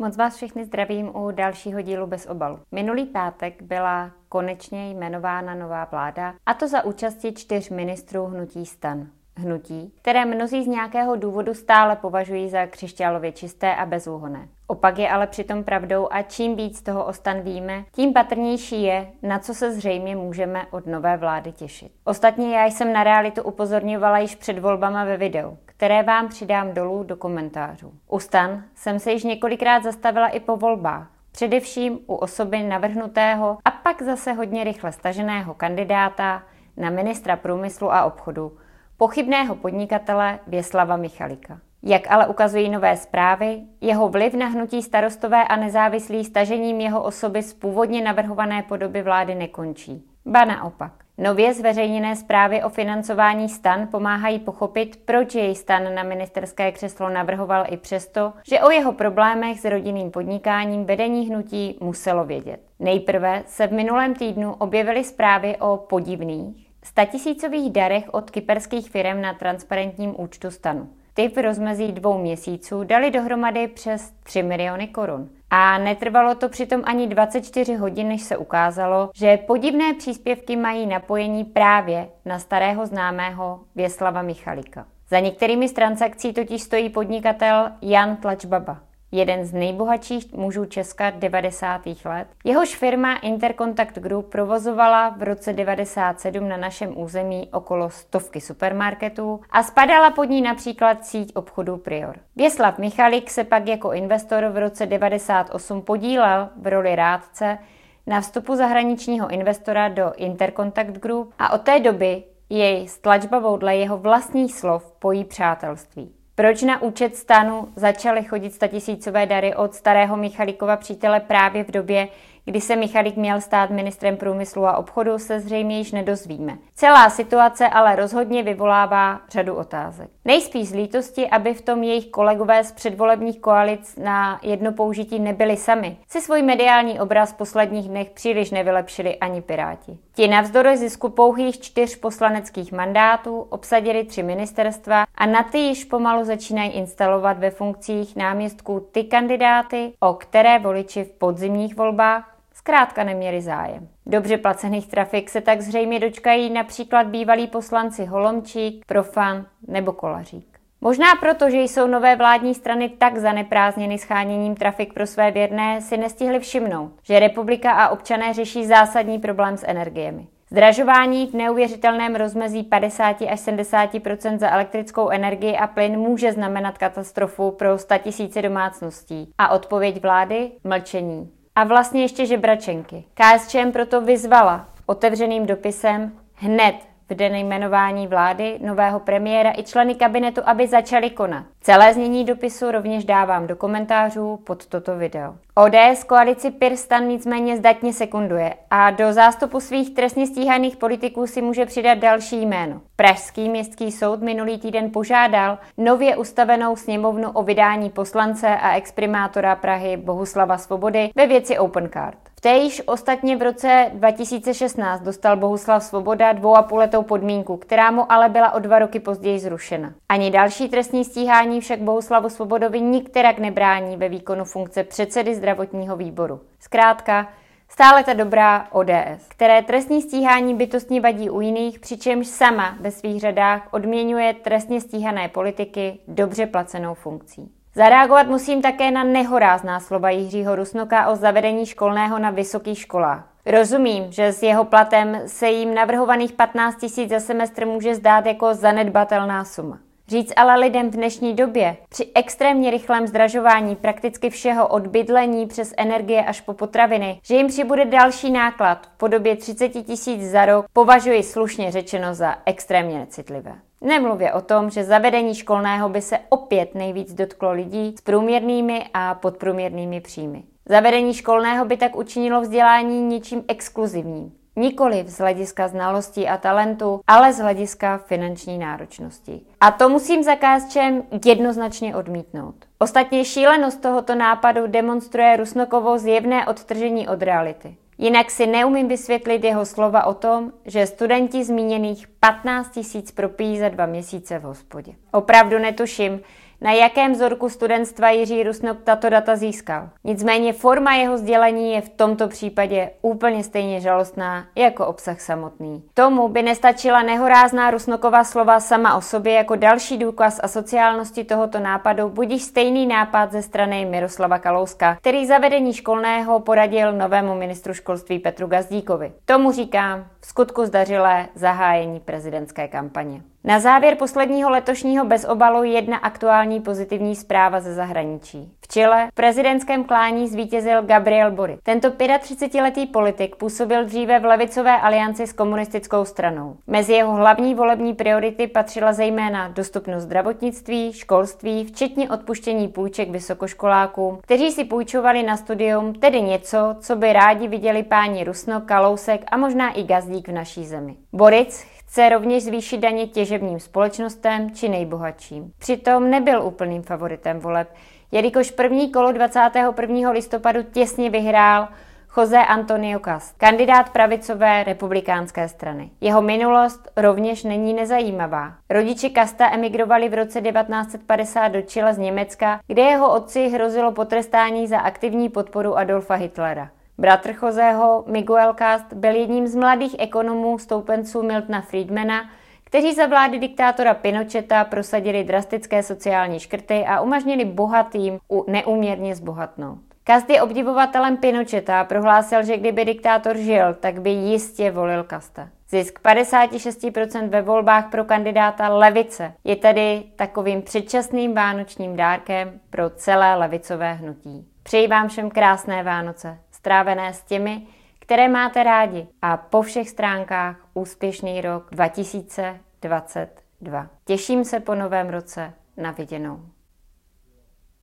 Moc vás všechny zdravím u dalšího dílu bez obalu. Minulý pátek byla konečně jmenována nová vláda, a to za účasti čtyř ministrů hnutí stan. Hnutí, které mnozí z nějakého důvodu stále považují za křišťálově čisté a bezúhoné. Opak je ale přitom pravdou a čím víc toho o stan víme, tím patrnější je, na co se zřejmě můžeme od nové vlády těšit. Ostatně já jsem na realitu upozorňovala již před volbama ve videu, které vám přidám dolů do komentářů. U stan jsem se již několikrát zastavila i po volbách, především u osoby navrhnutého a pak zase hodně rychle staženého kandidáta na ministra průmyslu a obchodu, pochybného podnikatele Věslava Michalika. Jak ale ukazují nové zprávy, jeho vliv na hnutí starostové a nezávislý stažením jeho osoby z původně navrhované podoby vlády nekončí. Ba naopak. Nově zveřejněné zprávy o financování stan pomáhají pochopit, proč jej stan na ministerské křeslo navrhoval i přesto, že o jeho problémech s rodinným podnikáním vedení hnutí muselo vědět. Nejprve se v minulém týdnu objevily zprávy o podivných, statisícových darech od kyperských firm na transparentním účtu stanu. Ty v rozmezí dvou měsíců dali dohromady přes 3 miliony korun. A netrvalo to přitom ani 24 hodin, než se ukázalo, že podivné příspěvky mají napojení právě na starého známého Věslava Michalika. Za některými z transakcí totiž stojí podnikatel Jan Tlačbaba jeden z nejbohatších mužů Česka 90. let. Jehož firma Intercontact Group provozovala v roce 97 na našem území okolo stovky supermarketů a spadala pod ní například síť obchodů Prior. Věslav Michalik se pak jako investor v roce 98 podílel v roli rádce na vstupu zahraničního investora do Intercontact Group a od té doby jej s tlačbavou dle jeho vlastních slov pojí přátelství. Proč na účet stanu začaly chodit statisícové dary od starého Michalikova přítele právě v době, kdy se Michalik měl stát ministrem průmyslu a obchodu, se zřejmě již nedozvíme. Celá situace ale rozhodně vyvolává řadu otázek. Nejspíš z lítosti, aby v tom jejich kolegové z předvolebních koalic na jedno použití nebyli sami, si svůj mediální obraz posledních dnech příliš nevylepšili ani Piráti. Ti navzdory zisku pouhých čtyř poslaneckých mandátů obsadili tři ministerstva a na ty již pomalu začínají instalovat ve funkcích náměstků ty kandidáty, o které voliči v podzimních volbách zkrátka neměli zájem. Dobře placených trafik se tak zřejmě dočkají například bývalí poslanci Holomčík, Profan nebo Kolařík. Možná proto, že jsou nové vládní strany tak zaneprázdněny scháněním trafik pro své věrné, si nestihli všimnout, že republika a občané řeší zásadní problém s energiemi. Zdražování v neuvěřitelném rozmezí 50 až 70% za elektrickou energii a plyn může znamenat katastrofu pro 100 000 domácností. A odpověď vlády? Mlčení. A vlastně ještě žebračenky. KSČM proto vyzvala otevřeným dopisem hned v den jmenování vlády, nového premiéra i členy kabinetu, aby začali konat. Celé znění dopisu rovněž dávám do komentářů pod toto video. ODS koalici Pirstan nicméně zdatně sekunduje a do zástupu svých trestně stíhaných politiků si může přidat další jméno. Pražský městský soud minulý týden požádal nově ustavenou sněmovnu o vydání poslance a exprimátora Prahy Bohuslava Svobody ve věci Open Card. V té již ostatně v roce 2016 dostal Bohuslav Svoboda dvou a půl letou podmínku, která mu ale byla o dva roky později zrušena. Ani další trestní stíhání však Bohuslavu Svobodovi nikterak nebrání ve výkonu funkce předsedy zdravotního výboru. Zkrátka, Stále ta dobrá ODS, které trestní stíhání bytostně vadí u jiných, přičemž sama ve svých řadách odměňuje trestně stíhané politiky dobře placenou funkcí. Zareagovat musím také na nehorázná slova Jiřího Rusnoka o zavedení školného na vysokých školách. Rozumím, že s jeho platem se jim navrhovaných 15 tisíc za semestr může zdát jako zanedbatelná suma. Říct ale lidem v dnešní době, při extrémně rychlém zdražování prakticky všeho od bydlení přes energie až po potraviny, že jim přibude další náklad v podobě 30 tisíc za rok, považuji slušně řečeno za extrémně necitlivé. Nemluvě o tom, že zavedení školného by se opět nejvíc dotklo lidí s průměrnými a podprůměrnými příjmy. Zavedení školného by tak učinilo vzdělání něčím exkluzivním. Nikoli z hlediska znalostí a talentu, ale z hlediska finanční náročnosti. A to musím za KSČM jednoznačně odmítnout. Ostatně šílenost tohoto nápadu demonstruje Rusnokovo zjevné odtržení od reality. Jinak si neumím vysvětlit jeho slova o tom, že studenti zmíněných 15 tisíc propíjí za dva měsíce v hospodě. Opravdu netuším, na jakém vzorku studentstva Jiří Rusnok tato data získal. Nicméně forma jeho sdělení je v tomto případě úplně stejně žalostná jako obsah samotný. Tomu by nestačila nehorázná Rusnokova slova sama o sobě jako další důkaz asociálnosti tohoto nápadu, budíš stejný nápad ze strany Miroslava Kalouska, který zavedení školného poradil novému ministru školství Petru Gazdíkovi. Tomu říkám v skutku zdařilé zahájení prezidentské kampaně. Na závěr posledního letošního bezobalu jedna aktuální pozitivní zpráva ze zahraničí. V Chile v prezidentském klání zvítězil Gabriel Boric. Tento 35-letý politik působil dříve v levicové alianci s komunistickou stranou. Mezi jeho hlavní volební priority patřila zejména dostupnost zdravotnictví, školství, včetně odpuštění půjček vysokoškolákům, kteří si půjčovali na studium, tedy něco, co by rádi viděli páni Rusno, Kalousek a možná i Gazdík v naší zemi. Boric Chce rovněž zvýšit daně těžebním společnostem či nejbohatším. Přitom nebyl úplným favoritem voleb, jelikož první kolo 21. listopadu těsně vyhrál Jose Antonio Cast, kandidát pravicové republikánské strany. Jeho minulost rovněž není nezajímavá. Rodiče Kasta emigrovali v roce 1950 do Chile z Německa, kde jeho otci hrozilo potrestání za aktivní podporu Adolfa Hitlera. Bratr Joseho, Miguel Cast, byl jedním z mladých ekonomů stoupenců Miltona Friedmana, kteří za vlády diktátora Pinocheta prosadili drastické sociální škrty a umožnili bohatým neúměrně zbohatnout. Kast je obdivovatelem Pinocheta a prohlásil, že kdyby diktátor žil, tak by jistě volil Kasta. Zisk 56% ve volbách pro kandidáta levice je tedy takovým předčasným vánočním dárkem pro celé levicové hnutí. Přeji vám všem krásné Vánoce strávené s těmi, které máte rádi a po všech stránkách úspěšný rok 2022. Těším se po novém roce na viděnou.